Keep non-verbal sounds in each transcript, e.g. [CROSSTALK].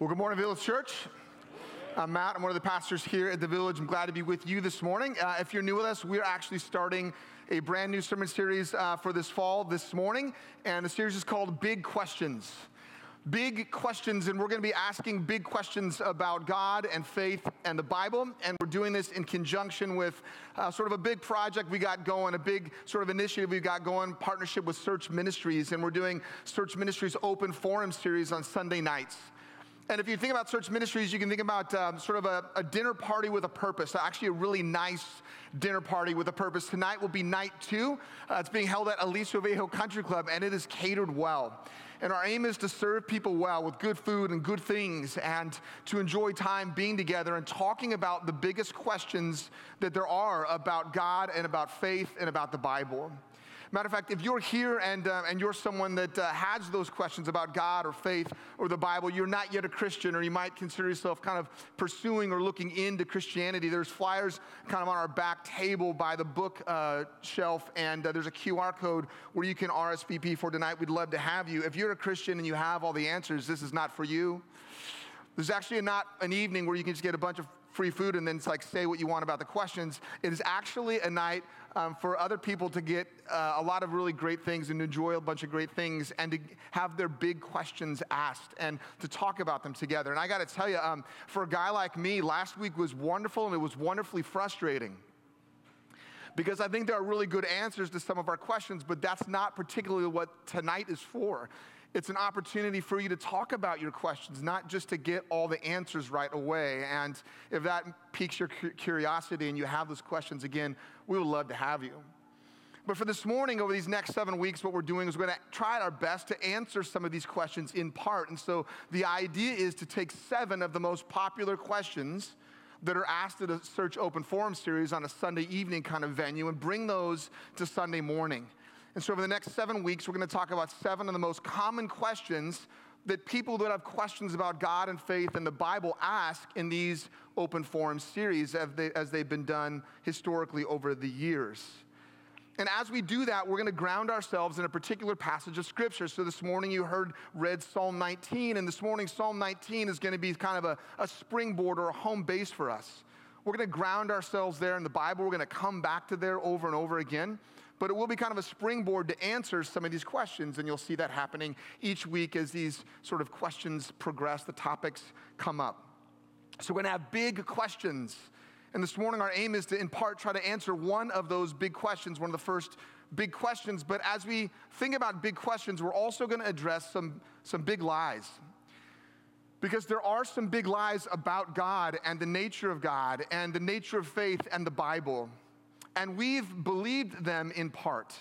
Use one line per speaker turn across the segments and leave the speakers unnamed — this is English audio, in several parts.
Well, good morning, Village Church. I'm Matt. I'm one of the pastors here at the Village. I'm glad to be with you this morning. Uh, if you're new with us, we're actually starting a brand new sermon series uh, for this fall this morning, and the series is called Big Questions. Big questions, and we're going to be asking big questions about God and faith and the Bible. And we're doing this in conjunction with uh, sort of a big project we got going, a big sort of initiative we got going, partnership with Search Ministries. And we're doing Search Ministries Open Forum series on Sunday nights. And if you think about Search Ministries, you can think about um, sort of a, a, dinner party with a purpose, actually, a really nice dinner party with a purpose. Tonight will be night two. Uh, it's being held at Aliso Viejo Country Club, and it is catered well. And our aim is to serve people well with good food and good things and to enjoy time being together and talking about the biggest questions that there are about God and about faith and about the Bible. Matter of fact, if you're here and, uh, and you're someone that uh, has those questions about God or faith or the Bible, you're not yet a Christian, or you might consider yourself kind of pursuing or looking into Christianity, there's flyers kind of on our back table by the book uh, shelf, and uh, there's a QR code where you can RSVP for tonight. We'd love to have you. If you're a Christian and you have all the answers, this is not for you. There's actually not an evening where you can just get a bunch of free food and then it's like say what you want about the questions. It is actually a night um, for other people to get uh, a lot of really great things and enjoy a bunch of great things and to have their big questions asked and to talk about them together. And I got to tell you, um, for a guy like me, last week was wonderful and it was wonderfully frustrating because I think there are really good answers to some of our questions, but that's not particularly what tonight is for. It's an opportunity for you to talk about your questions, not just to get all the answers right away. And if that piques your curiosity and you have those questions again, we would love to have you. But for this morning, over these next seven weeks, what we're doing is we're going to try our best to answer some of these questions in part. And so the idea is to take seven of the most popular questions that are asked at a Search Open Forum series on a Sunday evening kind of venue and bring those to Sunday morning. And so, over the next seven weeks, we're going to talk about seven of the most common questions that people that have questions about God and faith and the Bible ask in these open forum series as, they, as they've been done historically over the years. And as we do that, we're going to ground ourselves in a particular passage of Scripture. So this morning you heard read Psalm 19, and this morning Psalm 19 is going to be kind of a, a springboard or a home base for us. We're going to ground ourselves there in the Bible. We're going to come back to there over and over again but it will be kind of a springboard to answer some of these questions. And you'll see that happening each week as these sort of questions progress, the topics come up. So we're going to have big questions. And this morning, our aim is to, in part, try to answer one of those big questions, one of the first big questions. But as we think about big questions, we're also going to address some, some big lies. Because there are some big lies about God and the nature of God and the nature of faith and the Bible and we've believed them in part.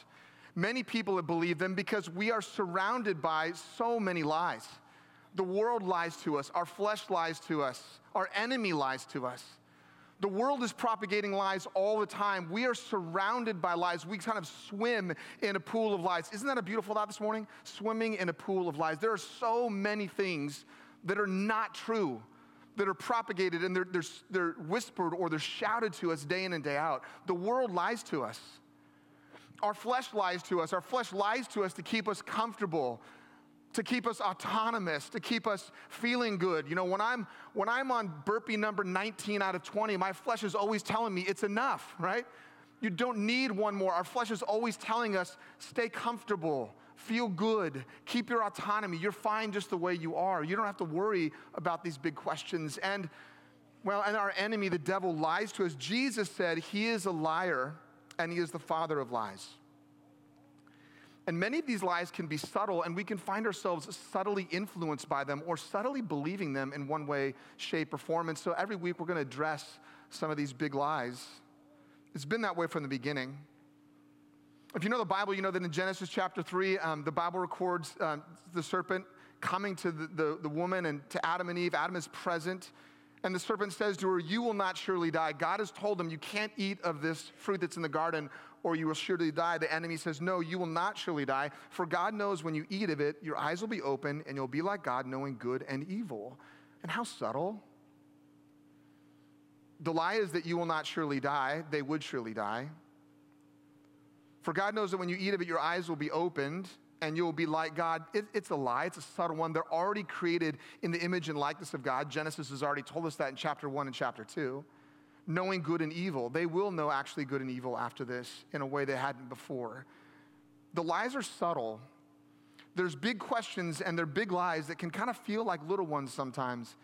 Many people have believed them because we are surrounded by so many lies. The world lies to us, our flesh lies to us, our enemy lies to us. The world is propagating lies all the time. We are surrounded by lies. We kind of swim in a pool of lies. Isn't that a beautiful thought this morning? Swimming in a pool of lies. There are so many things that are not true that are propagated and they're, they're, they're whispered or they're shouted to us day in and day out. The world lies to us. Our flesh lies to us. Our flesh lies to us to keep us comfortable, to keep us autonomous, to keep us feeling good. You know, when I'm when I'm on burpee number 19 out of 20, my flesh is always telling me it's enough, right? You don't need one more. Our flesh is always telling us stay comfortable, feel good, keep your autonomy. You're fine just the way you are. You don't have to worry about these big questions. And well, and our enemy, the devil, lies to us. Jesus said he is a liar and he is the father of lies. And many of these lies can be subtle, and we can find ourselves subtly influenced by them or subtly believing them in one way, shape, or form. And so every week we're going to address some of these big lies. It's been that way from the beginning. If you know the Bible, you know that in Genesis chapter 3, um, the Bible records um, the serpent coming to the, the, the woman and to Adam and Eve. Adam is present. And the serpent says to her, You will not surely die. God has told them, You can't eat of this fruit that's in the garden, or you will surely die. The enemy says, No, you will not surely die. For God knows when you eat of it, your eyes will be open, and you'll be like God, knowing good and evil. And how subtle. The lie is that you will not surely die. They would surely die. For God knows that when you eat of it, your eyes will be opened and you'll be like God. It, it's a lie, it's a subtle one. They're already created in the image and likeness of God. Genesis has already told us that in chapter 1 and chapter 2. Knowing good and evil. They will know actually good and evil after this in a way they hadn't before. The lies are subtle. There's big questions and they're big lies that can kind of feel like little ones sometimes.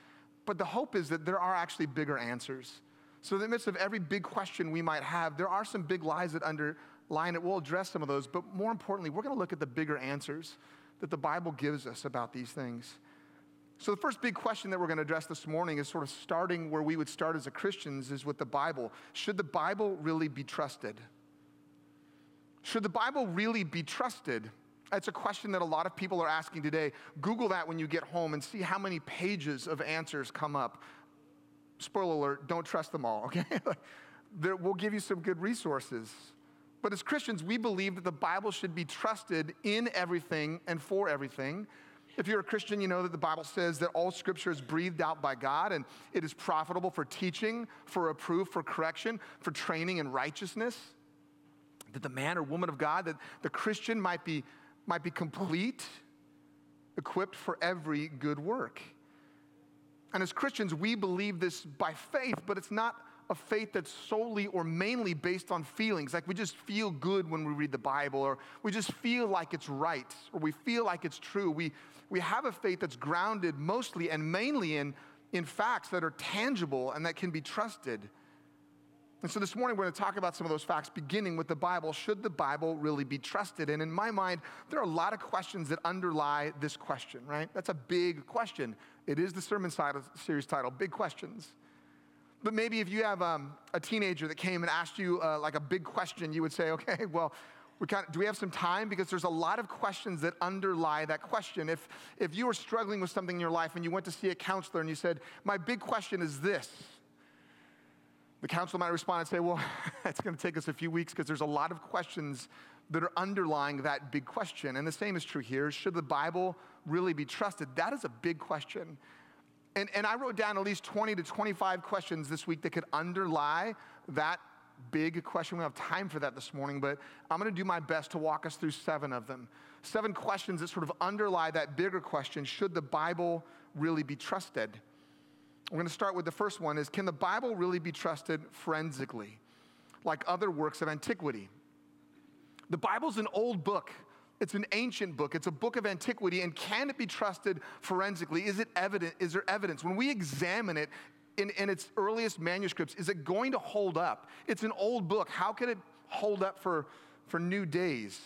But the hope is that there are actually bigger answers. So, in the midst of every big question we might have, there are some big lies that underline it. We'll address some of those, but more importantly, we're going to look at the bigger answers that the Bible gives us about these things. So, the first big question that we're going to address this morning is sort of starting where we would start as a Christians is with the Bible. Should the Bible really be trusted? Should the Bible really be trusted? It's a question that a lot of people are asking today. Google that when you get home and see how many pages of answers come up. Spoiler alert, don't trust them all, [LAUGHS] okay? we'll give you some good resources. But as Christians, we believe that the Bible should be trusted in everything and for everything. If you're a Christian, you know that the Bible says that all scripture is breathed out by God and it is profitable for teaching, for reproof, for correction, for training in righteousness. That the man or woman of God, that the Christian might be might be complete, equipped for every good work. And as Christians, we believe this by faith, but it's not a faith that's solely or mainly based on feelings. Like we just feel good when we read the Bible, or we just feel like it's right, or we feel like it's true. We, we have a faith that's grounded mostly and mainly in, in facts that are tangible and that can be trusted. And so this morning we're going to talk about some of those facts, beginning with the Bible. Should the Bible really be trusted? And in my mind, there are a lot of questions that underlie this question, right? That's a big question. It is the sermon series title, Big Questions. But maybe if you have um, a teenager that came and asked you uh, like a big question, you would say, okay, [LAUGHS] well, we kind of, do we have some time? Because there's a lot of questions that underlie that question. If, if you were struggling with something in your life and you went to see a counselor and you said, my big question is this, the counselor might respond and say, Well, [LAUGHS] it's going to take us a few weeks because there's a lot of questions that are underlying that big question. And the same is true here. Should the Bible really be trusted? That is a big question. And, and I wrote down at least 20 to 25 questions this week that could underlie that big question. We don't have time for that this morning, but I'm going to do my best to walk us through seven of them. Seven questions that sort of underlie that bigger question should the Bible really be trusted? We're going to start with the first one is can the Bible really be trusted forensically like other works of antiquity? The Bible's an old book. It's an ancient book. It's a book of antiquity and can it be trusted forensically? Is it evident is there evidence when we examine it in, in its earliest manuscripts is it going to hold up? It's an old book. How can it hold up for for new days?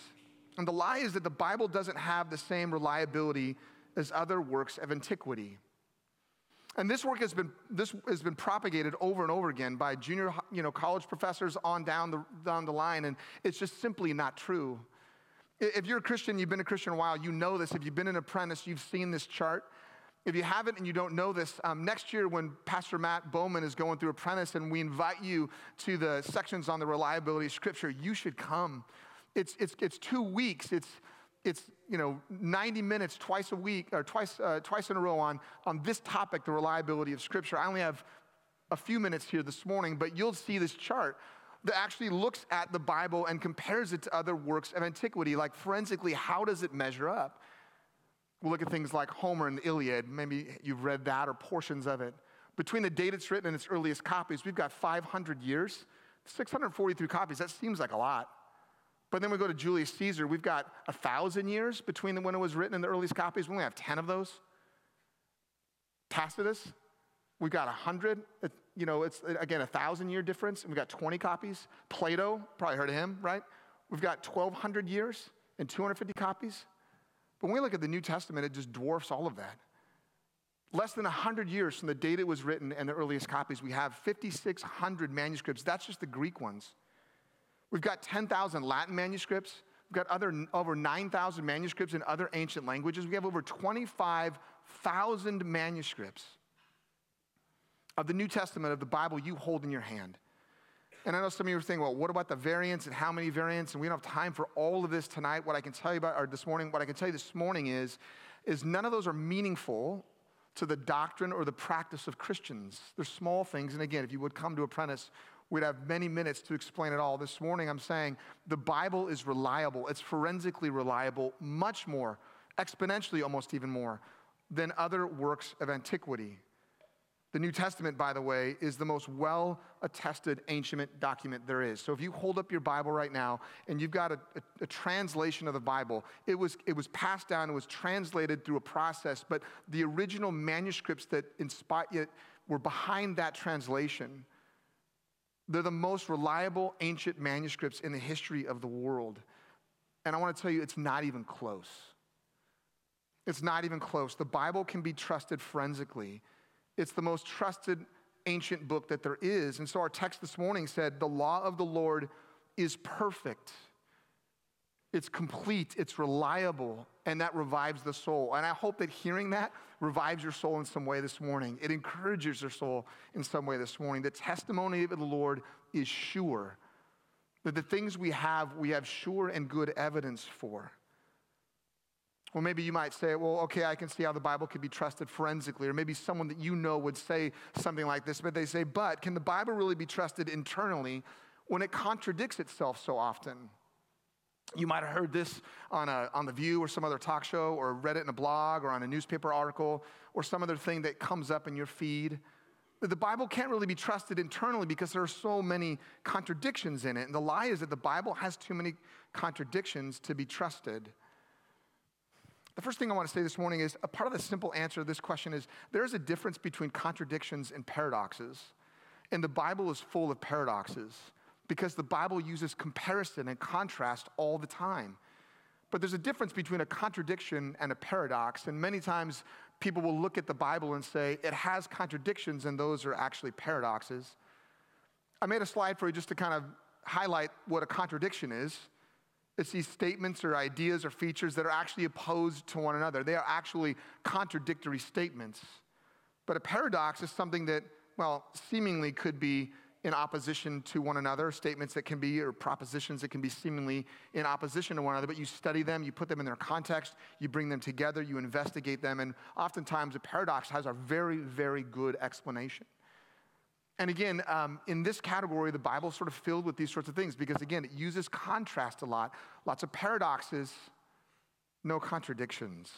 And the lie is that the Bible doesn't have the same reliability as other works of antiquity. And this work has been, this has been propagated over and over again by junior you know, college professors on down the, down the line, and it's just simply not true. If you're a Christian, you've been a Christian a while, you know this. If you've been an apprentice, you've seen this chart. If you haven't and you don't know this, um, next year when Pastor Matt Bowman is going through Apprentice and we invite you to the sections on the reliability of Scripture, you should come. It's, it's, it's two weeks. It's, it's you know 90 minutes twice a week or twice uh, twice in a row on on this topic the reliability of scripture i only have a few minutes here this morning but you'll see this chart that actually looks at the bible and compares it to other works of antiquity like forensically how does it measure up we'll look at things like homer and the iliad maybe you've read that or portions of it between the date it's written and its earliest copies we've got 500 years 643 copies that seems like a lot but then we go to Julius Caesar. We've got a thousand years between when it was written and the earliest copies. We only have 10 of those. Tacitus, we've got 100. You know, it's uh, again a thousand year difference, and we've got 20 copies. Plato, probably heard of him, right? We've got 1,200 years and 250 copies. But when we look at the New Testament, it just dwarfs all of that. Less than 100 years from the date it was written and the earliest copies, we have 5,600 manuscripts. That's just the Greek ones. We've got 10,000 Latin manuscripts. We've got other, over 9,000 manuscripts in other ancient languages. We have over 25,000 manuscripts of the New Testament, of the Bible you hold in your hand. And I know some of you are thinking, well, what about the variants and how many variants? And we don't have time for all of this tonight. What I can tell you about, or this morning, what I can tell you this morning is, is none of those are meaningful to the doctrine or the practice of Christians. They're small things. And again, if you would come to apprentice, We'd have many minutes to explain it all. This morning, I'm saying the Bible is reliable. It's forensically reliable, much more, exponentially almost even more, than other works of antiquity. The New Testament, by the way, is the most well attested ancient document there is. So if you hold up your Bible right now and you've got a, a, a, translation of the Bible, it was, it was passed down, it was translated through a process, but the original manuscripts that inspired, were behind that translation. They're the most reliable ancient manuscripts in the history of the world. And I want to tell you, it's not even close. It's not even close. The Bible can be trusted forensically. It's the most trusted ancient book that there is. And so our text this morning said, The law of the Lord is perfect, it's complete, it's reliable, and that revives the soul. And I hope that hearing that revives your soul in some way this morning. It encourages your soul in some way this morning. The testimony of the Lord is sure. That the things we have, we have sure and good evidence for. Or maybe you might say, well, okay, I can see how the Bible could be trusted forensically. Or maybe someone that you know would say something like this, but they say, but can the Bible really be trusted internally when it contradicts itself so often? You might have heard this on, a, on The View or some other talk show, or read it in a blog or on a newspaper article, or some other thing that comes up in your feed. The Bible can't really be trusted internally because there are so many contradictions in it. And the lie is that the Bible has too many contradictions to be trusted. The first thing I want to say this morning is a part of the simple answer to this question is there is a difference between contradictions and paradoxes. And the Bible is full of paradoxes because the Bible uses comparison and contrast all the time. But there's a difference between a contradiction and a paradox. And many times people will look at the Bible and say it has contradictions, and those are actually paradoxes. I made a slide for you just to kind of highlight what a contradiction is. It's these statements or ideas or features that are actually opposed to one another. They are actually contradictory statements. But a paradox is something that, well, seemingly could be in opposition to one another, statements that can be, or propositions that can be seemingly in opposition to one another, but you study them, you put them in their context, you bring them together, you investigate them, and oftentimes a paradox has a very, very good explanation. And again, um, in this category, the Bible's sort of filled with these sorts of things because, again, it uses contrast a lot, lots of paradoxes, no contradictions.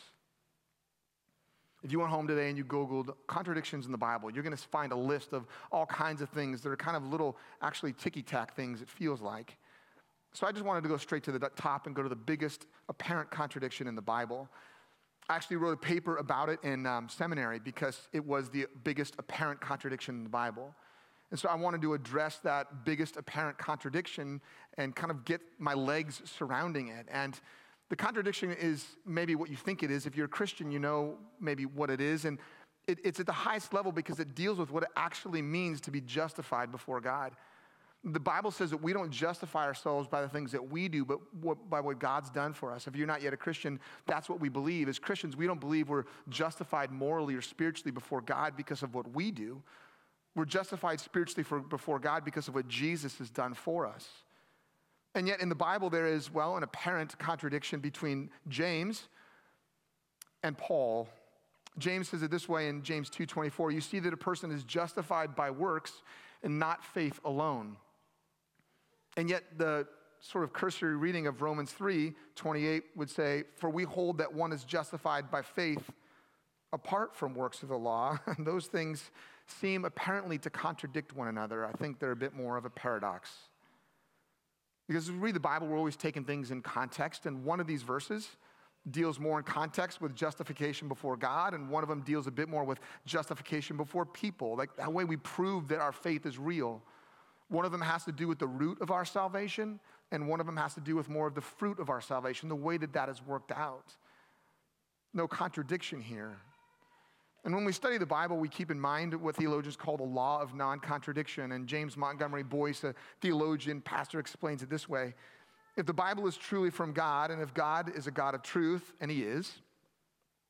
If you went home today and you Googled contradictions in the Bible, you're going to find a list of all kinds of things that are kind of little, actually ticky tack things, it feels like. So I just wanted to go straight to the top and go to the biggest apparent contradiction in the Bible. I actually wrote a paper about it in um, seminary because it was the biggest apparent contradiction in the Bible. And so I wanted to address that biggest apparent contradiction and kind of get my legs surrounding it. And the contradiction is maybe what you think it is. If you're a Christian, you know maybe what it is. And it, it's at the highest level because it deals with what it actually means to be justified before God. The Bible says that we don't justify ourselves by the things that we do, but what, by what God's done for us. If you're not yet a Christian, that's what we believe. As Christians, we don't believe we're justified morally or spiritually before God because of what we do. We're justified spiritually for, before God because of what Jesus has done for us. And yet in the Bible, there is, well, an apparent contradiction between James and Paul. James says it this way in James 2:24, you see that a person is justified by works and not faith alone. And yet the sort of cursory reading of Romans 3:28 would say, for we hold that one is justified by faith apart from works of the law. And [LAUGHS] those things seem apparently to contradict one another. I think they're a bit more of a paradox. Because as we read the Bible, we're always taking things in context, and one of these verses deals more in context with justification before God, and one of them deals a bit more with justification before people, like that way we prove that our faith is real. One of them has to do with the root of our salvation, and one of them has to do with more of the fruit of our salvation, the way that that is worked out. No contradiction here. And when we study the Bible, we keep in mind what theologians call the law of non contradiction. And James Montgomery Boice, a theologian, pastor, explains it this way If the Bible is truly from God, and if God is a God of truth, and He is,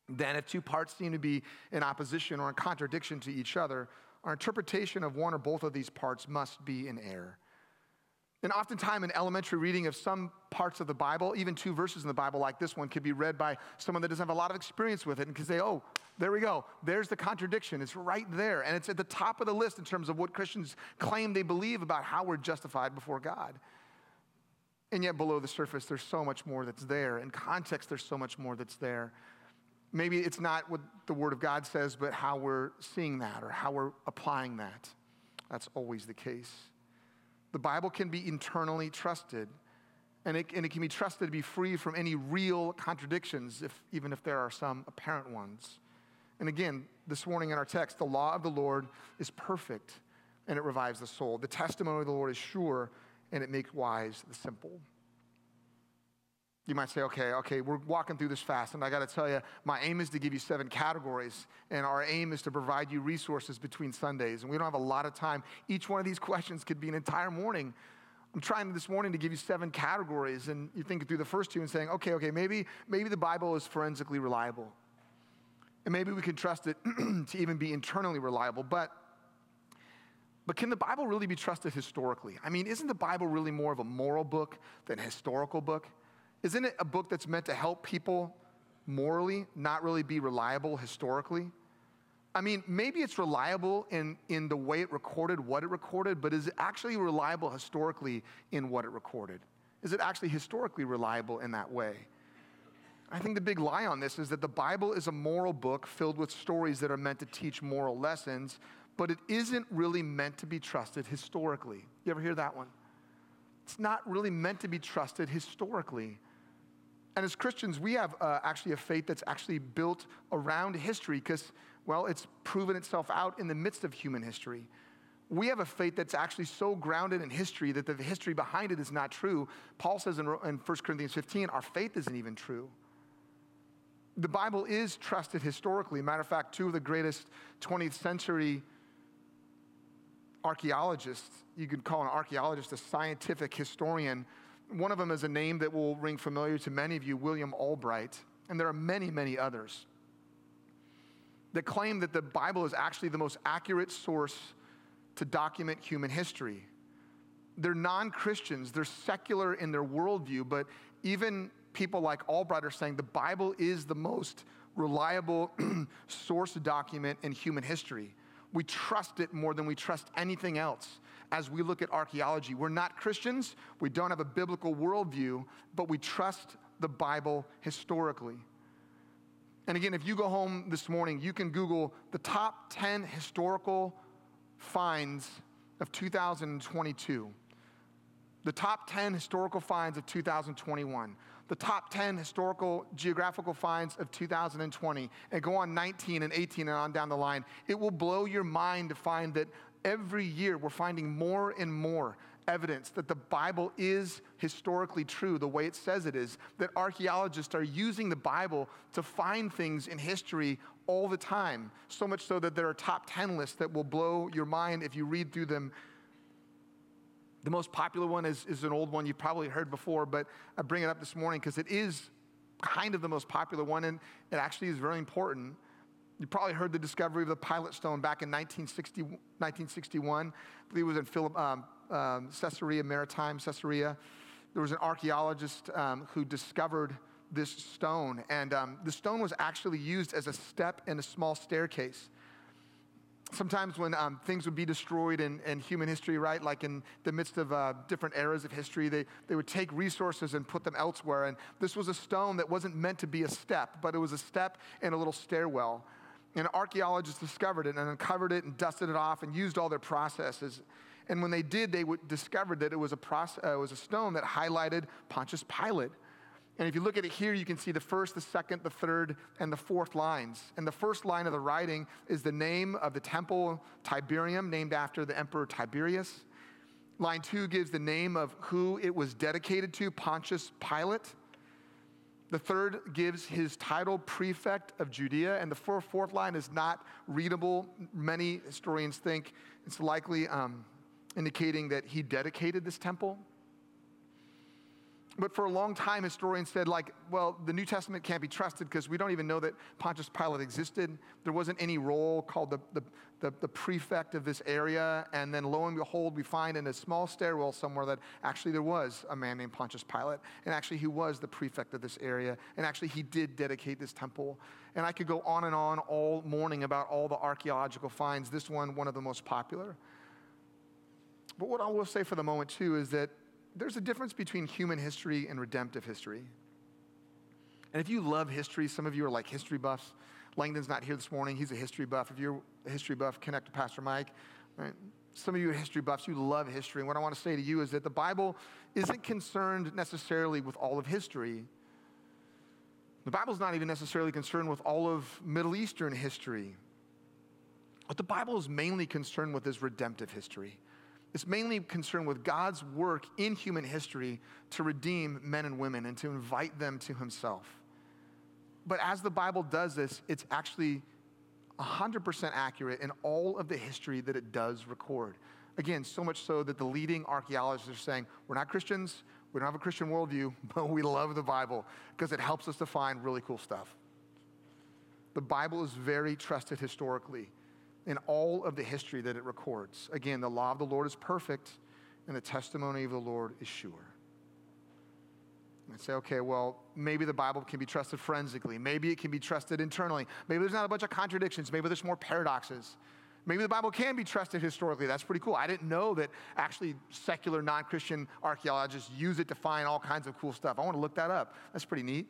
then if two parts seem to be in opposition or in contradiction to each other, our interpretation of one or both of these parts must be in error. And oftentimes, an elementary reading of some parts of the Bible, even two verses in the Bible like this one, could be read by someone that doesn't have a lot of experience with it and can say, oh, there we go. There's the contradiction. It's right there. And it's at the top of the list in terms of what Christians claim they believe about how we're justified before God. And yet, below the surface, there's so much more that's there. In context, there's so much more that's there. Maybe it's not what the Word of God says, but how we're seeing that or how we're applying that. That's always the case. The Bible can be internally trusted, and it, and it can be trusted to be free from any real contradictions, if, even if there are some apparent ones. And again, this morning in our text, the law of the Lord is perfect and it revives the soul. The testimony of the Lord is sure and it makes wise the simple. You might say, okay, okay, we're walking through this fast, and I got to tell you, my aim is to give you seven categories, and our aim is to provide you resources between Sundays. And we don't have a lot of time. Each one of these [LAUGHS] questions could be an entire morning. I'm trying this morning to give you seven categories, and you think through the first two and saying, okay, okay, maybe, maybe the Bible is forensically reliable. And maybe we can trust it [CLEARS THROAT] to even be internally reliable. But but can the Bible really be trusted historically? I mean, isn't the Bible really more of a moral book than a historical book? Isn't it a book that's meant to help people morally, not really be reliable historically? I mean, maybe it's reliable in, in the way it recorded what it recorded, but is it actually reliable historically in what it recorded? Is it actually historically reliable in that way? I think the big lie on this is that the Bible is a moral book filled with stories that are meant to teach moral lessons, but it isn't really meant to be trusted historically. You ever hear that one? It's not really meant to be trusted historically. And as Christians, we have uh, actually a faith that's actually built around history because, well, it's proven itself out in the midst of human history. We have a faith that's actually so grounded in history that the history behind it is not true. Paul says in, in 1 Corinthians 15, our faith isn't even true. The Bible is trusted historically. Matter of fact, two of the greatest 20th century archaeologists, you could call an archaeologist a scientific historian, one of them is a name that will ring familiar to many of you, William Albright, and there are many, many others that claim that the Bible is actually the most accurate source to document human history. They're non Christians, they're secular in their worldview, but even people like Albright are saying the Bible is the most reliable [CLEARS THROAT] source document in human history. We trust it more than we trust anything else as we look at archaeology. We're not Christians, we don't have a biblical worldview, but we trust the Bible historically. And again, if you go home this morning, you can Google the top 10 historical finds of 2022, the top 10 historical finds of 2021, the top 10 historical geographical finds of 2020, and go on 19 and 18 and on down the line. It will blow your mind to find that every year we're finding more and more evidence that the Bible is historically true the way it says it is, that archaeologists are using the Bible to find things in history all the time, so much so that there are top 10 lists that will blow your mind if you read through them. The most popular one is, is an old one you've probably heard before, but I bring it up this morning because it is kind of the most popular one, and it actually is very important. You probably heard the discovery of the Pilate stone back in 1960, 1961. I believe it was in um, um, Caesarea Maritime, Caesarea. There was an archaeologist um, who discovered this stone, and um, the stone was actually used as a step in a small staircase. Sometimes when um, things would be destroyed in, in, human history, right, like in the midst of uh, different eras of history, they, they would take resources and put them elsewhere. And this was a stone that wasn't meant to be a step, but it was a step in a little stairwell. And archaeologists discovered it and uncovered it and dusted it off and used all their processes. And when they did, they discovered that it was, a process, uh, it was a stone that highlighted Pontius Pilate. And if you look at it here, you can see the first, the second, the third, and the fourth lines. And the first line of the writing is the name of the temple Tiberium, named after the emperor Tiberius. Line two gives the name of who it was dedicated to, Pontius Pilate. The third gives his title prefect of Judea, and the fourth line is not readable. Many historians think it's likely um, indicating that he dedicated this temple. But for a long time, historians said, like, well, the New Testament can't be trusted because we don't even know that Pontius Pilate existed. There wasn't any role called the, the, the, the, prefect of this area. And then lo and behold, we find in a small stairwell somewhere that actually there was a man named Pontius Pilate. And actually, he was the prefect of this area. And actually, he did dedicate this temple. And I could go on and on all morning about all the archaeological finds, this one, one of the most popular. But what I will say for the moment, too, is that there's a difference between human history and redemptive history. And if you love history, some of you are like history buffs. Langdon's not here this morning. He's a history buff. If you're a history buff, connect to Pastor Mike. Right? Some of you are history buffs. You love history. And what I want to say to you is that the Bible isn't concerned necessarily with all of history. The Bible's not even necessarily concerned with all of Middle Eastern history. What the Bible is mainly concerned with is redemptive history. It's mainly concerned with God's work in human history to redeem men and women and to invite them to Himself. But as the Bible does this, it's actually 100% accurate in all of the history that it does record. Again, so much so that the leading archaeologists are saying, we're not Christians, we don't have a Christian worldview, [LAUGHS] but we love the Bible because it helps us to find really cool stuff. The Bible is very trusted historically in all of the history that it records. Again, the law of the Lord is perfect, and the testimony of the Lord is sure. And say, okay, well, maybe the Bible can be trusted forensically. Maybe it can be trusted internally. Maybe there's not a bunch of contradictions. Maybe there's more paradoxes. Maybe the Bible can be trusted historically. That's pretty cool. I didn't know that actually secular non Christian archaeologists use it to find all kinds of cool stuff. I want to look that up. That's pretty neat.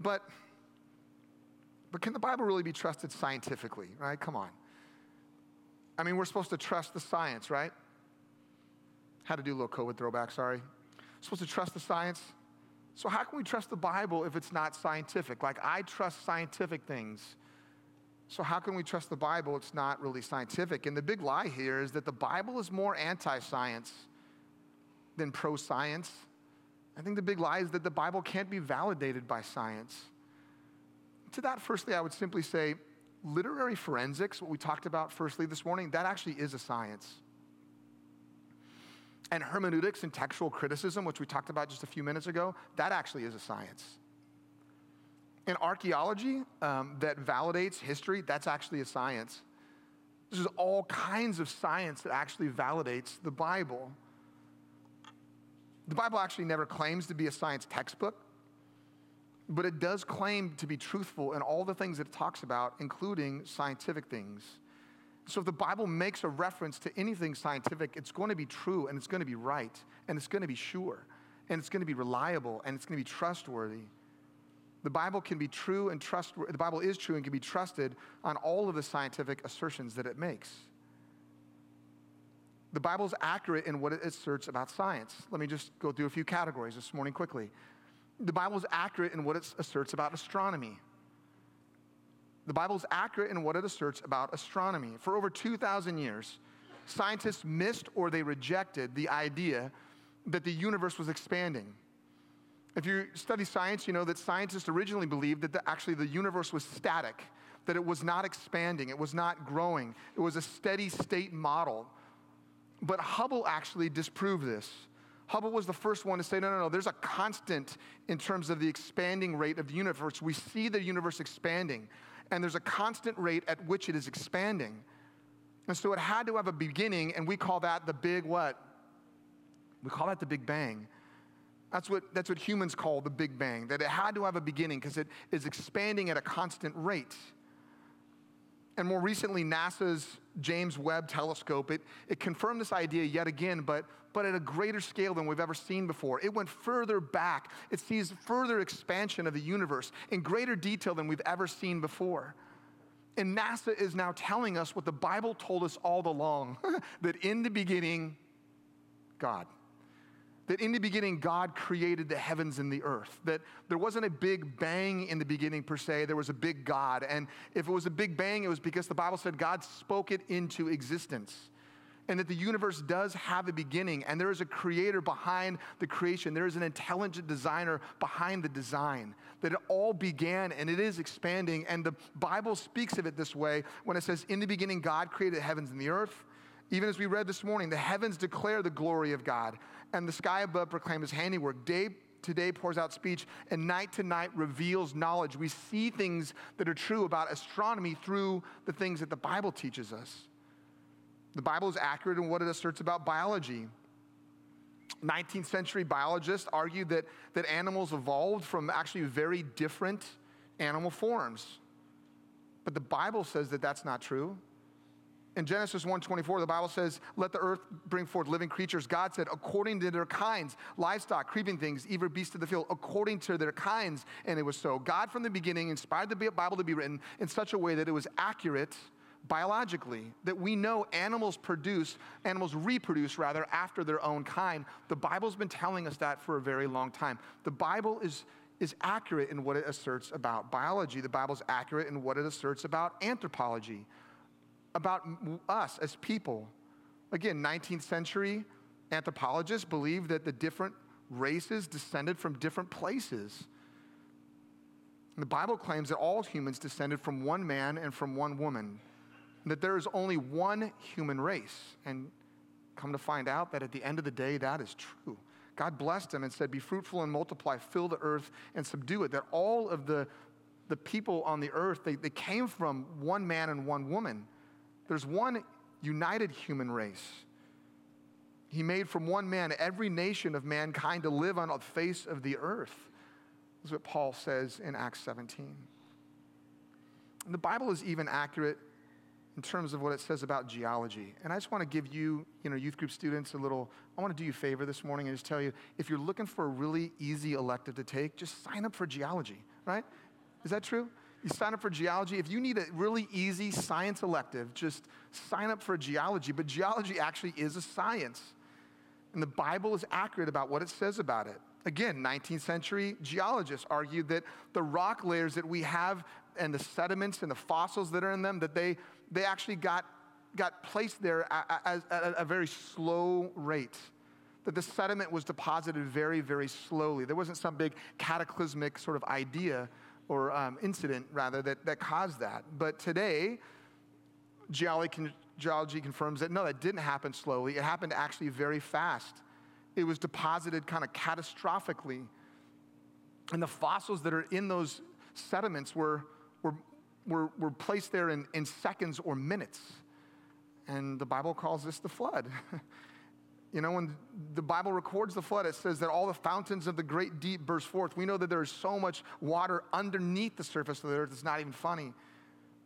But but can the Bible really be trusted scientifically, right? Come on. I mean, we're supposed to trust the science, right? Had to do a little COVID throwback, sorry. We're supposed to trust the science. So, how can we trust the Bible if it's not scientific? Like, I trust scientific things. So, how can we trust the Bible? It's not really scientific. And the big lie here is that the Bible is more anti science than pro science. I think the big lie is that the Bible can't be validated by science to that, firstly, I would simply say literary forensics, what we talked about firstly this morning, that actually is a science. And hermeneutics and textual criticism, which we talked about just a few minutes ago, that actually is a science. And archaeology um, that validates history, that's actually a science. This is all kinds of science that actually validates the Bible. The Bible actually never claims to be a science textbook but it does claim to be truthful in all the things that it talks about, including scientific things. So if the Bible makes a reference to anything scientific, it's going to be true and it's going to be right and it's going to be sure and it's going to be reliable and it's going to be trustworthy. The Bible can be true and trustworthy. The Bible is true and can be trusted on all of the scientific assertions that it makes. The Bible is accurate in what it asserts about science. Let me just go through a few categories this morning quickly the Bible is accurate in what it asserts about astronomy. The Bible is accurate in what it asserts about astronomy. For over 2,000 years, scientists missed or they rejected the idea that the universe was expanding. If you study science, you know that scientists originally believed that the, actually the universe was static, that it was not expanding, it was not growing, it was a steady state model. But Hubble actually disproved this. Hubble was the first one to say, no, no, no, there's a constant in terms of the expanding rate of the universe. We see the universe expanding, and there's a constant rate at which it is expanding. And so it had to have a beginning, and we call that the big what? We call that the Big Bang. That's what, that's what humans call the Big Bang, that it had to have a beginning because it is expanding at a constant rate. And more recently, NASA's James Webb Telescope, it, it confirmed this idea yet again, but, but at a greater scale than we've ever seen before. It went further back. It sees further expansion of the universe in greater detail than we've ever seen before. And NASA is now telling us what the Bible told us all along [LAUGHS] that in the beginning, God that in the beginning God created the heavens and the earth, that there wasn't a big bang in the beginning per se, there was a big God. And if it was a big bang, it was because the Bible said God spoke it into existence. And that the universe does have a beginning, and there is a creator behind the creation. There is an intelligent designer behind the design. That it all began and it is expanding. And the Bible speaks of it this way when it says, In the beginning, God created the heavens and the earth Even as we read this morning, the heavens declare the glory of God, and the sky above proclaims his handiwork. Day to day pours out speech, and night to night reveals knowledge. We see things that are true about astronomy through the things that the Bible teaches us. The Bible is accurate in what it asserts about biology. 19th century biologists argued that, that animals evolved from actually very different animal forms. But the Bible says that that's not true. In Genesis 1:24, the Bible says, "Let the earth bring forth living creatures." God said, "According to their kinds, livestock, creeping things, even beasts of the field, according to their kinds." And it was so. God, from the beginning, inspired the Bible to be written in such a way that it was accurate biologically, that we know animals produce, animals reproduce rather, after their own kind. The Bible's been telling us that for a very long time. The Bible is, is accurate in what it asserts about biology, the Bible's accurate in what it asserts about anthropology, about us as people. Again, 19th century anthropologists believed that the different races descended from different places. The Bible claims that all humans descended from one man and from one woman that there is only one human race. And come to find out that at the end of the day, that is true. God blessed him and said, Be fruitful and multiply, fill the earth and subdue it. That all of the, the people on the earth, they, they came from one man and one woman. There's one united human race. He made from one man every nation of mankind to live on the face of the earth. That's what Paul says in Acts 17. And the Bible is even accurate in terms of what it says about geology. And I just want to give you, you know, youth group students a little, I want to do you a favor this morning and just tell you if you're looking for a really easy elective to take, just sign up for geology, right? Is that true? You sign up for geology. If you need a really easy science elective, just sign up for geology. But geology actually is a science. And the Bible is accurate about what it says about it. Again, 19th century geologists argued that the rock layers that we have and the sediments and the fossils that are in them, that they they actually got, got placed there at, at a very slow rate. That the sediment was deposited very, very slowly. There wasn't some big cataclysmic sort of idea or um, incident, rather, that, that caused that. But today, geology, geology confirms that no, that didn't happen slowly. It happened actually very fast. It was deposited kind of catastrophically. And the fossils that are in those sediments were, were, were, were placed there in, in seconds or minutes. And the Bible calls this the flood. [LAUGHS] you know, when the Bible records the flood, it says that all the fountains of the great deep burst forth. We know that there is so much water underneath the surface of the earth, it's not even funny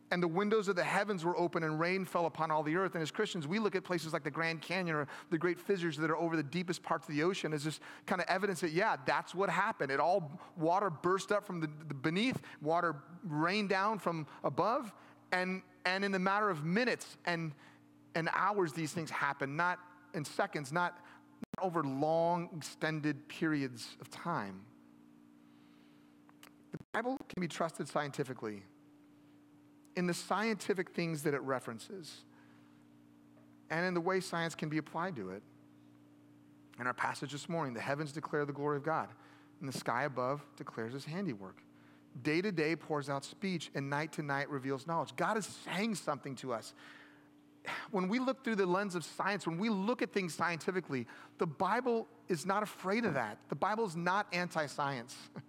and the windows of the heavens were open and rain fell upon all the earth. And as Christians, we look at places like the Grand Canyon or the great fissures that are over the deepest parts of the ocean as just kind of evidence that, yeah, that's what happened. It all, water burst up from the, the beneath, water rained down from above, and, and in the matter of minutes and, and hours, these things happen, not in seconds, not over long, extended periods of time. The Bible can be trusted scientifically in the scientific things that it references and in the way science can be applied to it. In our passage this morning, the heavens declare the glory of God, and the sky above declares his handiwork. Day to day pours out speech, and night to night reveals knowledge. God is saying something to us. When we look through the lens of science, when we look at things scientifically, the Bible is not afraid of that. The Bible is not anti science. [LAUGHS]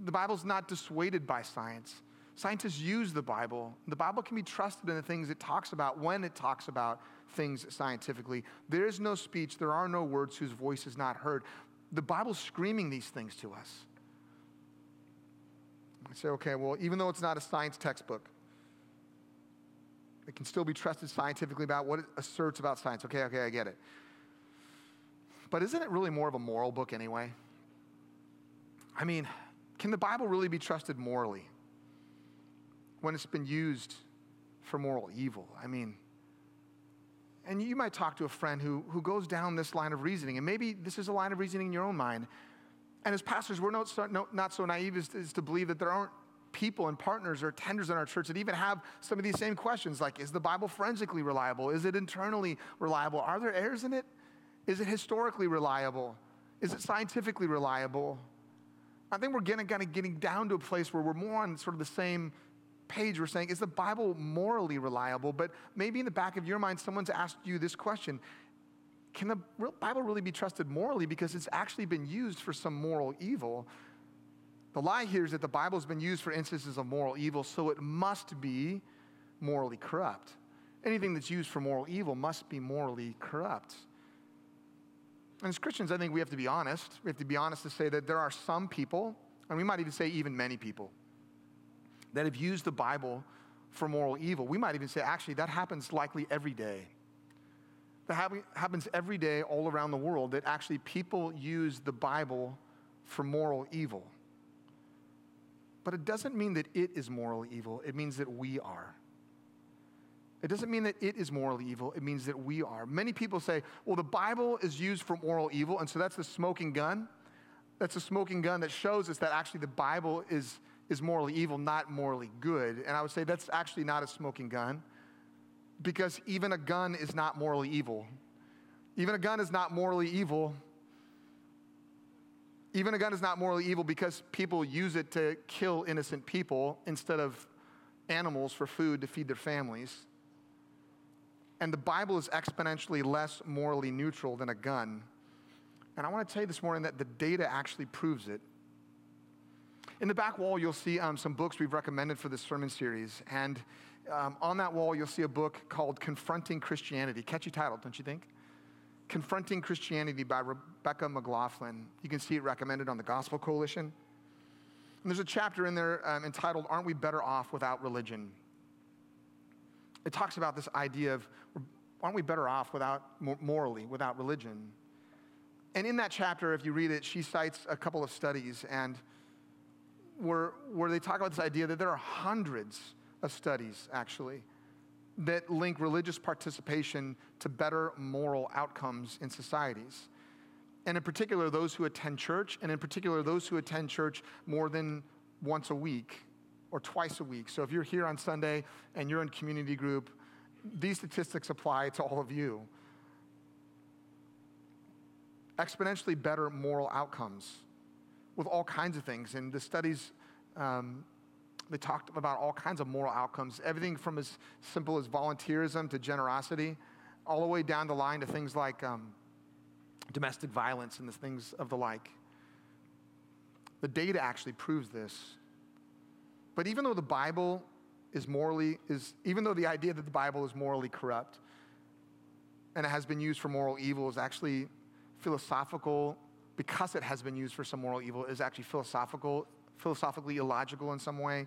The Bible is not dissuaded by science. Scientists use the Bible. The Bible can be trusted in the things it talks about when it talks about things scientifically. There is no speech, there are no words whose voice is not heard. The Bible's screaming these things to us. I say, okay, well, even though it's not a science textbook, it can still be trusted scientifically about what it asserts about science. Okay, okay, I get it. But isn't it really more of a moral book anyway? I mean, can the Bible really be trusted morally? When it's been used for moral evil. I mean, and you might talk to a friend who, who goes down this line of reasoning, and maybe this is a line of reasoning in your own mind. And as pastors, we're not so, no, not so naive as, as to believe that there aren't people and partners or tenders in our church that even have some of these same questions like is the Bible forensically reliable? Is it internally reliable? Are there errors in it? Is it historically reliable? Is it scientifically reliable? I think we're getting, kind of getting down to a place where we're more on sort of the same page, we're saying, is the Bible morally reliable? But maybe in the back of your mind, someone's asked you this question Can the Bible really be trusted morally? Because it's actually been used for some moral evil. The lie here is that the Bible's been used for instances of moral evil, so it must be morally corrupt. Anything that's used for moral evil must be morally corrupt. And as Christians, I think we have to be honest. We have to be honest to say that there are some people, and we might even say even many people, that have used the Bible for moral evil. We might even say, actually, that happens likely every day. That happens every day all around the world, that actually people use the Bible for moral evil. But it doesn't mean that it is moral evil, it means that we are. It doesn't mean that it is morally evil, it means that we are. Many people say, well, the Bible is used for moral evil, and so that's the smoking gun. That's a smoking gun that shows us that actually the Bible is, is morally evil, not morally good. And I would say that's actually not a smoking gun because even a gun is not morally evil. Even a gun is not morally evil. Even a gun is not morally evil because people use it to kill innocent people instead of animals for food to feed their families. And the Bible is exponentially less morally neutral than a gun. And I want to tell you this morning that the data actually proves it. In the back wall, you'll see um, some books we've recommended for this sermon series. And um, on that wall, you'll see a book called Confronting Christianity. Catchy title, don't you think? Confronting Christianity by Rebecca McLaughlin. You can see it recommended on the Gospel Coalition. And there's a chapter in there um, entitled, Aren't We Better Off Without Religion? it talks about this idea of aren't we better off without morally, without religion? And in that chapter, if you read it, she cites a couple of studies and where, where they talk about this idea that there are hundreds of studies actually that link religious participation to better moral outcomes in societies. And in particular, those who attend church, and in particular, those who attend church more than once a week or twice a week. So if you're here on Sunday and you're in community group, these statistics apply to all of you. Exponentially better moral outcomes with all kinds of things. And the studies, um, they talked about all kinds of moral outcomes, everything from as simple as volunteerism to generosity, all the way down the line to things like um, domestic violence and the things of the like. The data actually proves this. But even though the Bible is morally, is, even though the idea that the Bible is morally corrupt and it has been used for moral evil is actually philosophical, because it has been used for some moral evil, is actually philosophical, philosophically illogical in some way.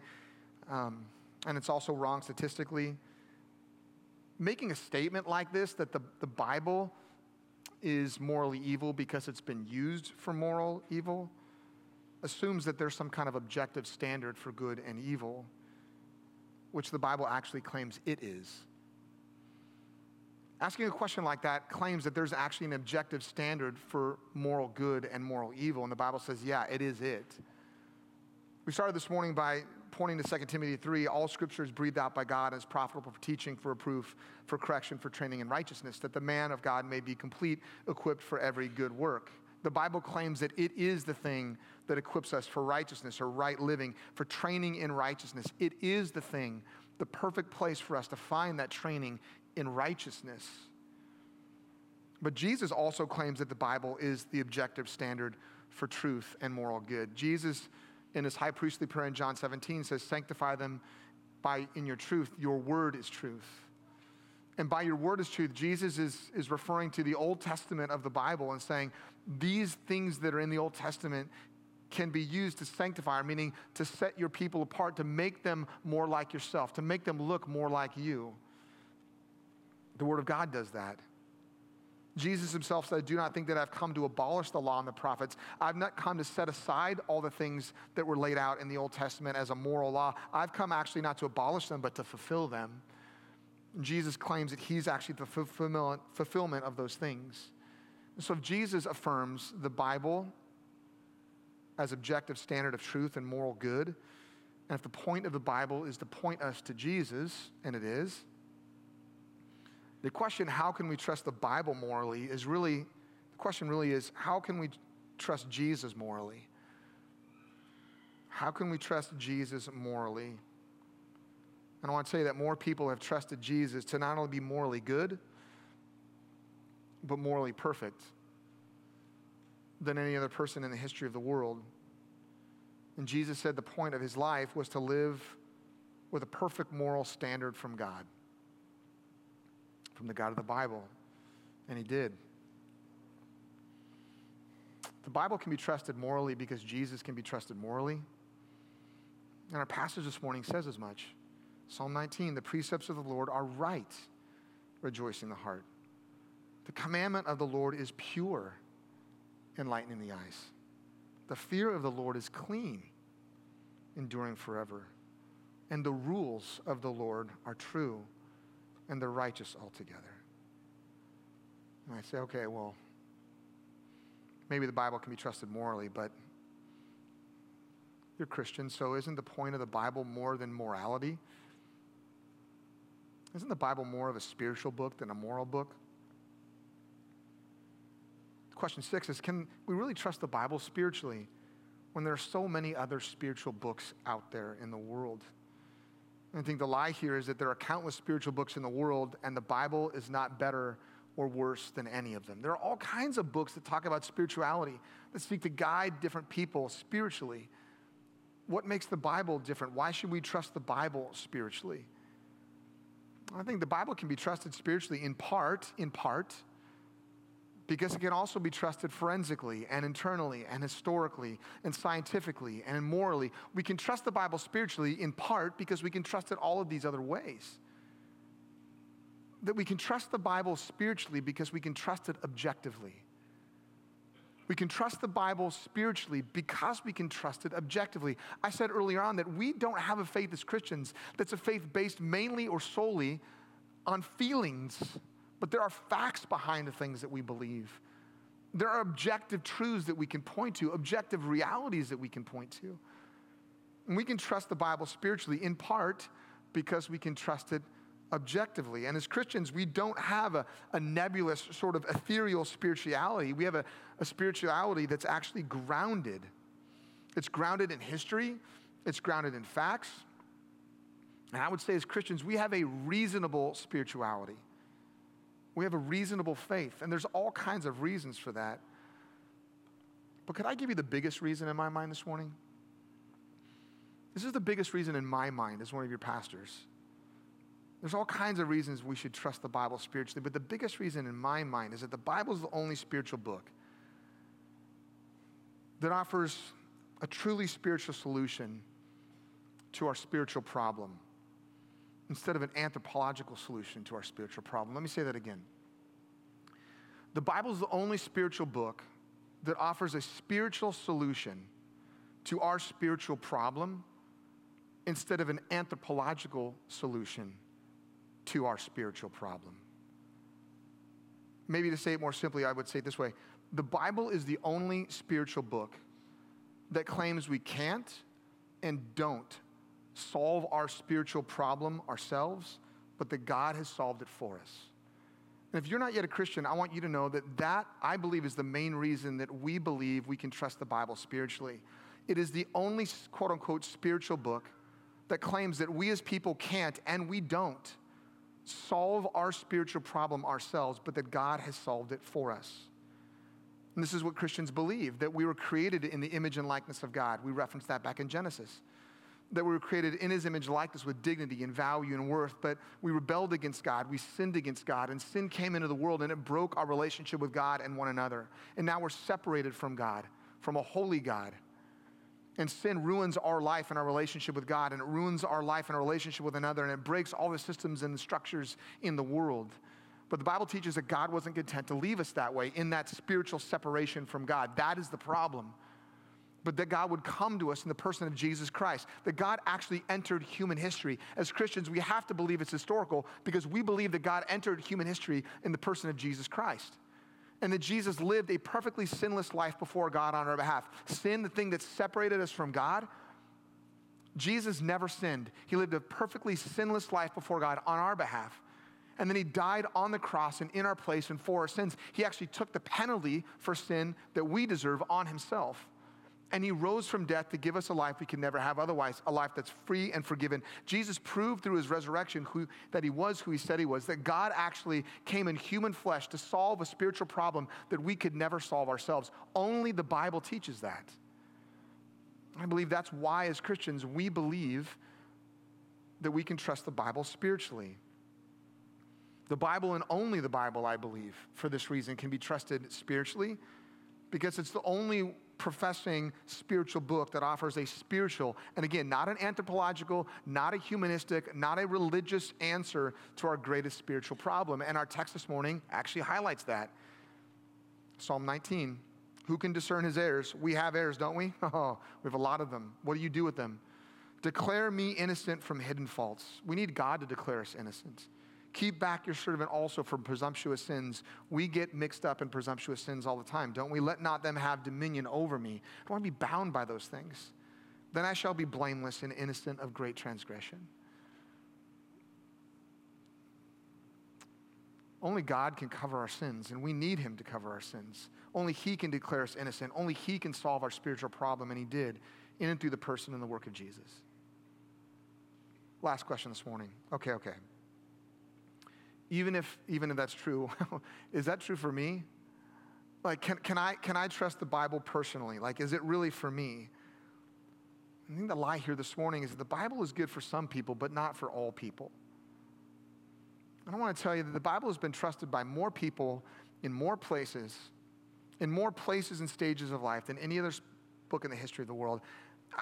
Um, and it's also wrong statistically. Making a statement like this, that the, the Bible is morally evil because it's been used for moral evil, assumes that there's some kind of objective standard for good and evil, which the Bible actually claims it is. Asking a question like that claims that there's actually an objective standard for moral good and moral evil, and the Bible says, yeah, it is it. We started this morning by pointing to 2 Timothy 3 all scripture is breathed out by God and is profitable for teaching, for reproof, for correction, for training in righteousness, that the man of God may be complete, equipped for every good work. The Bible claims that it is the thing that equips us for righteousness or right living, for training in righteousness. It is the thing, the perfect place for us to find that training in righteousness. But Jesus also claims that the Bible is the objective standard for truth and moral good. Jesus, in his high priestly prayer in John 17, says, Sanctify them by in your truth. Your word is truth. And by your word is truth, Jesus is, is referring to the Old Testament of the Bible and saying, These things that are in the Old Testament can be used to sanctify, meaning to set your people apart, to make them more like yourself, to make them look more like you. The Word of God does that. Jesus himself said, Do not think that I've come to abolish the law and the prophets. I've not come to set aside all the things that were laid out in the Old Testament as a moral law. I've come actually not to abolish them, but to fulfill them. Jesus claims that he's actually the fulfillment of those things. So if Jesus affirms the Bible as objective standard of truth and moral good. And if the point of the Bible is to point us to Jesus, and it is, the question, how can we trust the Bible morally, is really, the question really is, how can we trust Jesus morally? How can we trust Jesus morally? And I want to say that more people have trusted Jesus to not only be morally good, but morally perfect than any other person in the history of the world. And Jesus said the point of his life was to live with a perfect moral standard from God, from the God of the Bible. And he did. The Bible can be trusted morally because Jesus can be trusted morally. And our passage this morning says as much. Psalm 19 the precepts of the Lord are right, rejoicing the heart. The commandment of the Lord is pure, enlightening the eyes. The fear of the Lord is clean, enduring forever. And the rules of the Lord are true, and they're righteous altogether. And I say, okay, well, maybe the Bible can be trusted morally, but you're Christian, so isn't the point of the Bible more than morality? Isn't the Bible more of a spiritual book than a moral book? Question six is Can we really trust the Bible spiritually when there are so many other spiritual books out there in the world? I think the lie here is that there are countless spiritual books in the world, and the Bible is not better or worse than any of them. There are all kinds of books that talk about spirituality, that seek to guide different people spiritually. What makes the Bible different? Why should we trust the Bible spiritually? I think the Bible can be trusted spiritually in part, in part, because it can also be trusted forensically and internally and historically and scientifically and morally. We can trust the Bible spiritually in part because we can trust it all of these other ways. That we can trust the Bible spiritually because we can trust it objectively. We can trust the Bible spiritually because we can trust it objectively. I said earlier on that we don't have a faith as Christians that's a faith based mainly or solely on feelings, but there are facts behind the things that we believe. There are objective truths that we can point to, objective realities that we can point to. And we can trust the Bible spiritually in part because we can trust it objectively. And as Christians, we don't have a, a nebulous, sort of ethereal spirituality. We have a, a spirituality that's actually grounded. It's grounded in history, it's grounded in facts. And I would say, as Christians, we have a reasonable spirituality. We have a reasonable faith. And there's all kinds of reasons for that. But could I give you the biggest reason in my mind this morning? This is the biggest reason in my mind as one of your pastors. There's all kinds of reasons we should trust the Bible spiritually, but the biggest reason in my mind is that the Bible is the only spiritual book that offers a truly spiritual solution to our spiritual problem instead of an anthropological solution to our spiritual problem. Let me say that again. The Bible is the only spiritual book that offers a spiritual solution to our spiritual problem instead of an anthropological solution to our spiritual problem. Maybe to say it more simply, I would say it this way The Bible is the only spiritual book that claims we can't and don't solve our spiritual problem ourselves, but that God has solved it for us. And if you're not yet a Christian, I want you to know that that, I believe, is the main reason that we believe we can trust the Bible spiritually. It is the only quote unquote spiritual book that claims that we as people can't and we don't solve our spiritual problem ourselves, but that God has solved it for us. And this is what Christians believe that we were created in the image and likeness of God. We referenced that back in Genesis. That we were created in his image likeness with dignity and value and worth, but we rebelled against God. We sinned against God, and sin came into the world and it broke our relationship with God and one another. And now we're separated from God, from a holy God. And sin ruins our life and our relationship with God, and it ruins our life and our relationship with another, and it breaks all the systems and the structures in the world. But the Bible teaches that God wasn't content to leave us that way in that spiritual separation from God. That is the problem. But that God would come to us in the person of Jesus Christ. That God actually entered human history. As Christians, we have to believe it's historical because we believe that God entered human history in the person of Jesus Christ and that Jesus lived a perfectly sinless life before God on our behalf. Sin, the thing that separated us from God, Jesus never sinned. He lived a perfectly sinless life before God on our behalf. And then he died on the cross and in our place and for our sins. He actually took the penalty for sin that we deserve on himself. And he rose from death to give us a life we can never have otherwise, a life that's free and forgiven. Jesus proved through his resurrection who, that he was who he said he was, that God actually came in human flesh to solve a spiritual problem that we could never solve ourselves. Only the Bible teaches that. I believe that's why, as Christians, we believe that we can trust the Bible spiritually. The Bible and only the Bible, I believe, for this reason, can be trusted spiritually because it's the only professing spiritual book that offers a spiritual, and again, not an anthropological, not a humanistic, not a religious answer to our greatest spiritual problem. And our text this morning actually highlights that. Psalm 19. Who can discern his heirs? We have heirs, don't we? Oh, [LAUGHS] we have a lot of them. What do you do with them? Declare me innocent from hidden faults. We need God to declare us innocent. Keep back your servant also from presumptuous sins. We get mixed up in presumptuous sins all the time, don't we? Let not them have dominion over me. I don't want to be bound by those things. Then I shall be blameless and innocent of great transgression. Only God can cover our sins, and we need Him to cover our sins. Only He can declare us innocent. Only He can solve our spiritual problem, and He did in and through the person and the work of Jesus. Last question this morning. Okay, okay even if even if that's true [LAUGHS] is that true for me? Like can, can i can i trust the bible personally? Like is it really for me? I think the lie here this morning is that the bible is good for some people but not for all people. And i want to tell you that the bible has been trusted by more people in more places in more places and stages of life than any other book in the history of the world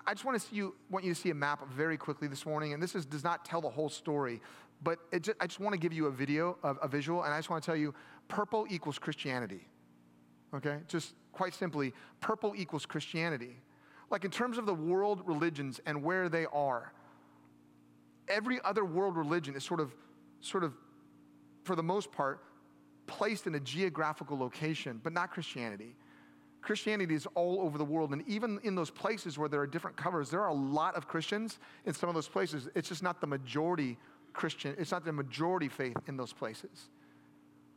I just want to see you, want you to see a map very quickly this morning, and this is, does not tell the whole story, but just, I just want to give you a video, a, a visual, and I just want to tell you purple equals Christianity. Okay? Just quite simply, purple equals Christianity. Like in terms of the world religions and where they are, every other world religion is sort of, sort of, for the most part, placed in a geographical location, but not Christianity. Christianity is all over the world, and even in those places where there are different covers, there are a lot of Christians in some of those places. It's just not the majority Christian, it's not the majority faith in those places.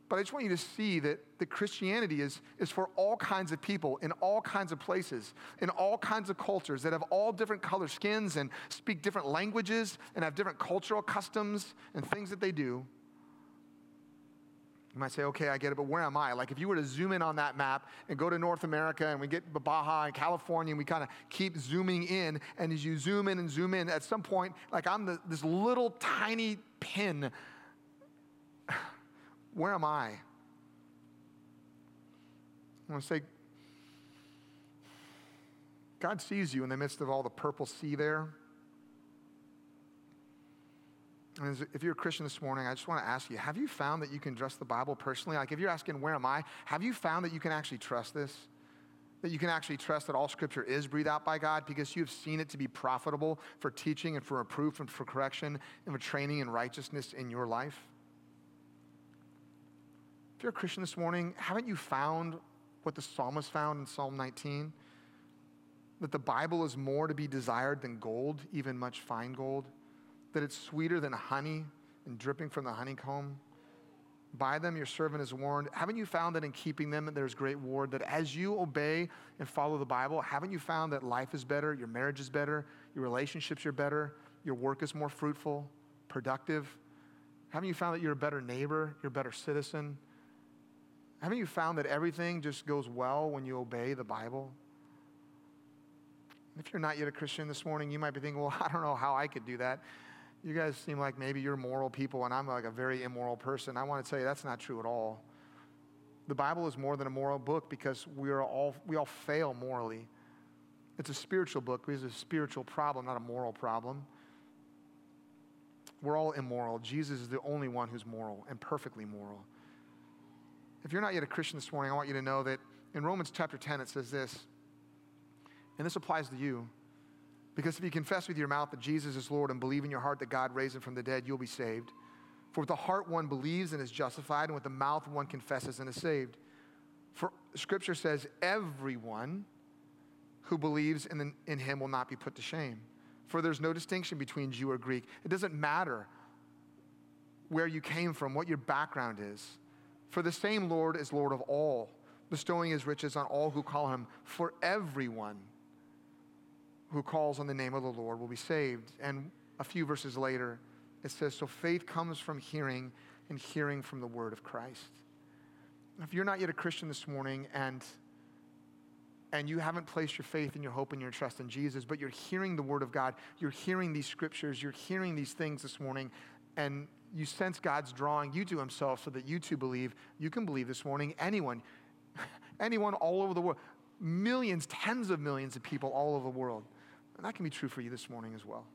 But I just want you to see that, the Christianity is, is for all kinds of people in all kinds of places, in all kinds of cultures that have all different color skins and speak different languages and have different cultural customs and things that they do. You might say, okay, I get it, but where am I? Like, if you were to zoom in on that map and go to North America and we get Baja and California and we kind of keep zooming in, and as you zoom in and zoom in, at some point, like I'm the, this little tiny pin. [SIGHS] Where am I? I want to say, God sees you in the midst of all the purple sea there. And if you're a Christian this morning, I just want to ask you have you found that you can trust the Bible personally? Like, if you're asking, where am I? Have you found that you can actually trust this? That you can actually trust that all scripture is breathed out by God because you have seen it to be profitable for teaching and for reproof and for correction and for training in righteousness in your life? If you're a Christian this morning, haven't you found what the psalmist found in Psalm 19? That the Bible is more to be desired than gold, even much fine gold that it's sweeter than honey and dripping from the honeycomb. By them your servant is warned. Haven't you found that in keeping them there's great reward? That as you obey and follow the Bible, haven't you found that life is better, your marriage is better, your relationships are better, your work is more fruitful, productive? Haven't you found that you're a better neighbor, you're a better citizen? Haven't you found that everything just goes well when you obey the Bible? If you're not yet a Christian this morning, you might be thinking, well, [LAUGHS] I don't know how I could do that you guys seem like maybe you're moral people and I'm like a very immoral person. I want to tell you that's not true at all. The Bible is more than a moral book because we are all we all fail morally. It's a spiritual book it's a spiritual problem, not a moral problem. We're all immoral. Jesus is the only one who's moral and perfectly moral. If you're not yet a Christian this morning, I want you to know that in Romans chapter 10 it says this, and this applies to you. Because if you confess with your mouth that Jesus is Lord and believe in your heart that God raised him from the dead, you'll be saved. For with the heart one believes and is justified, and with the mouth one confesses and is saved. For scripture says, everyone who believes in, the, in him will not be put to shame. For there's no distinction between Jew or Greek. It doesn't matter where you came from, what your background is. For the same Lord is Lord of all, bestowing his riches on all who call him. For everyone who calls on the name of the Lord will be saved. And a few verses later, it says, So faith comes from hearing, and hearing from the word of Christ. If you're not yet a Christian this morning and and you haven't placed your faith and your hope and your trust in Jesus, but you're hearing the Word of God, you're hearing these scriptures, you're hearing these things this morning, and you sense God's drawing you to Himself so that you too believe, you can believe this morning. Anyone, [LAUGHS] anyone all over the world, millions, tens of millions of people all over the world. And that can be true for you this morning as well.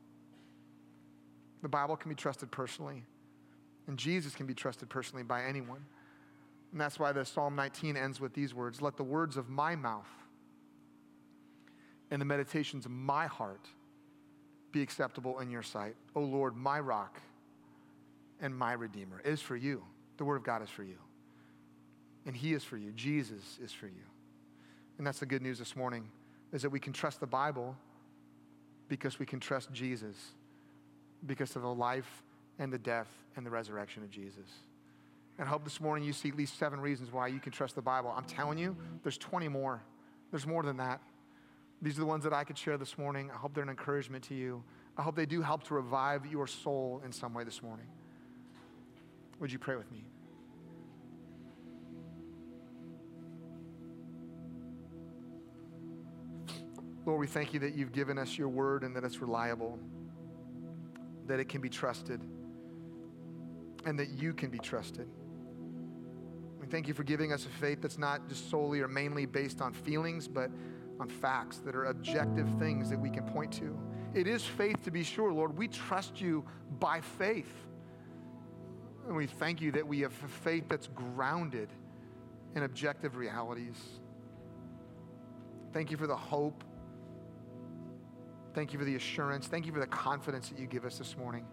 The Bible can be trusted personally, and Jesus can be trusted personally by anyone. And that's why the Psalm 19 ends with these words Let the words of my mouth and the meditations of my heart be acceptable in your sight. O Lord, my rock and my redeemer. Is for you. The word of God is for you. And he is for you. Jesus is for you. And that's the good news this morning is that we can trust the Bible because we can trust Jesus because of the life and the death and the resurrection of Jesus. And I hope this morning you see at least seven reasons why you can trust the Bible. I'm telling you, there's 20 more. There's more than that. These are the ones that I could share this morning. I hope they're an encouragement to you. I hope they do help to revive your soul in some way this morning. Would you pray with me? Lord, we thank you that you've given us your word and that it's reliable, that it can be trusted, and that you can be trusted. We thank you for giving us a faith that's not just solely or mainly based on feelings, but on facts that are objective things that we can point to. It is faith to be sure, Lord. We trust you by faith. And we thank you that we have faith that's grounded in objective realities. Thank you for the hope. Thank you for the assurance. Thank you for the confidence that you give us this morning.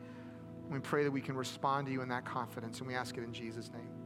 We pray that we can respond to you in that confidence, and we ask it in Jesus' name.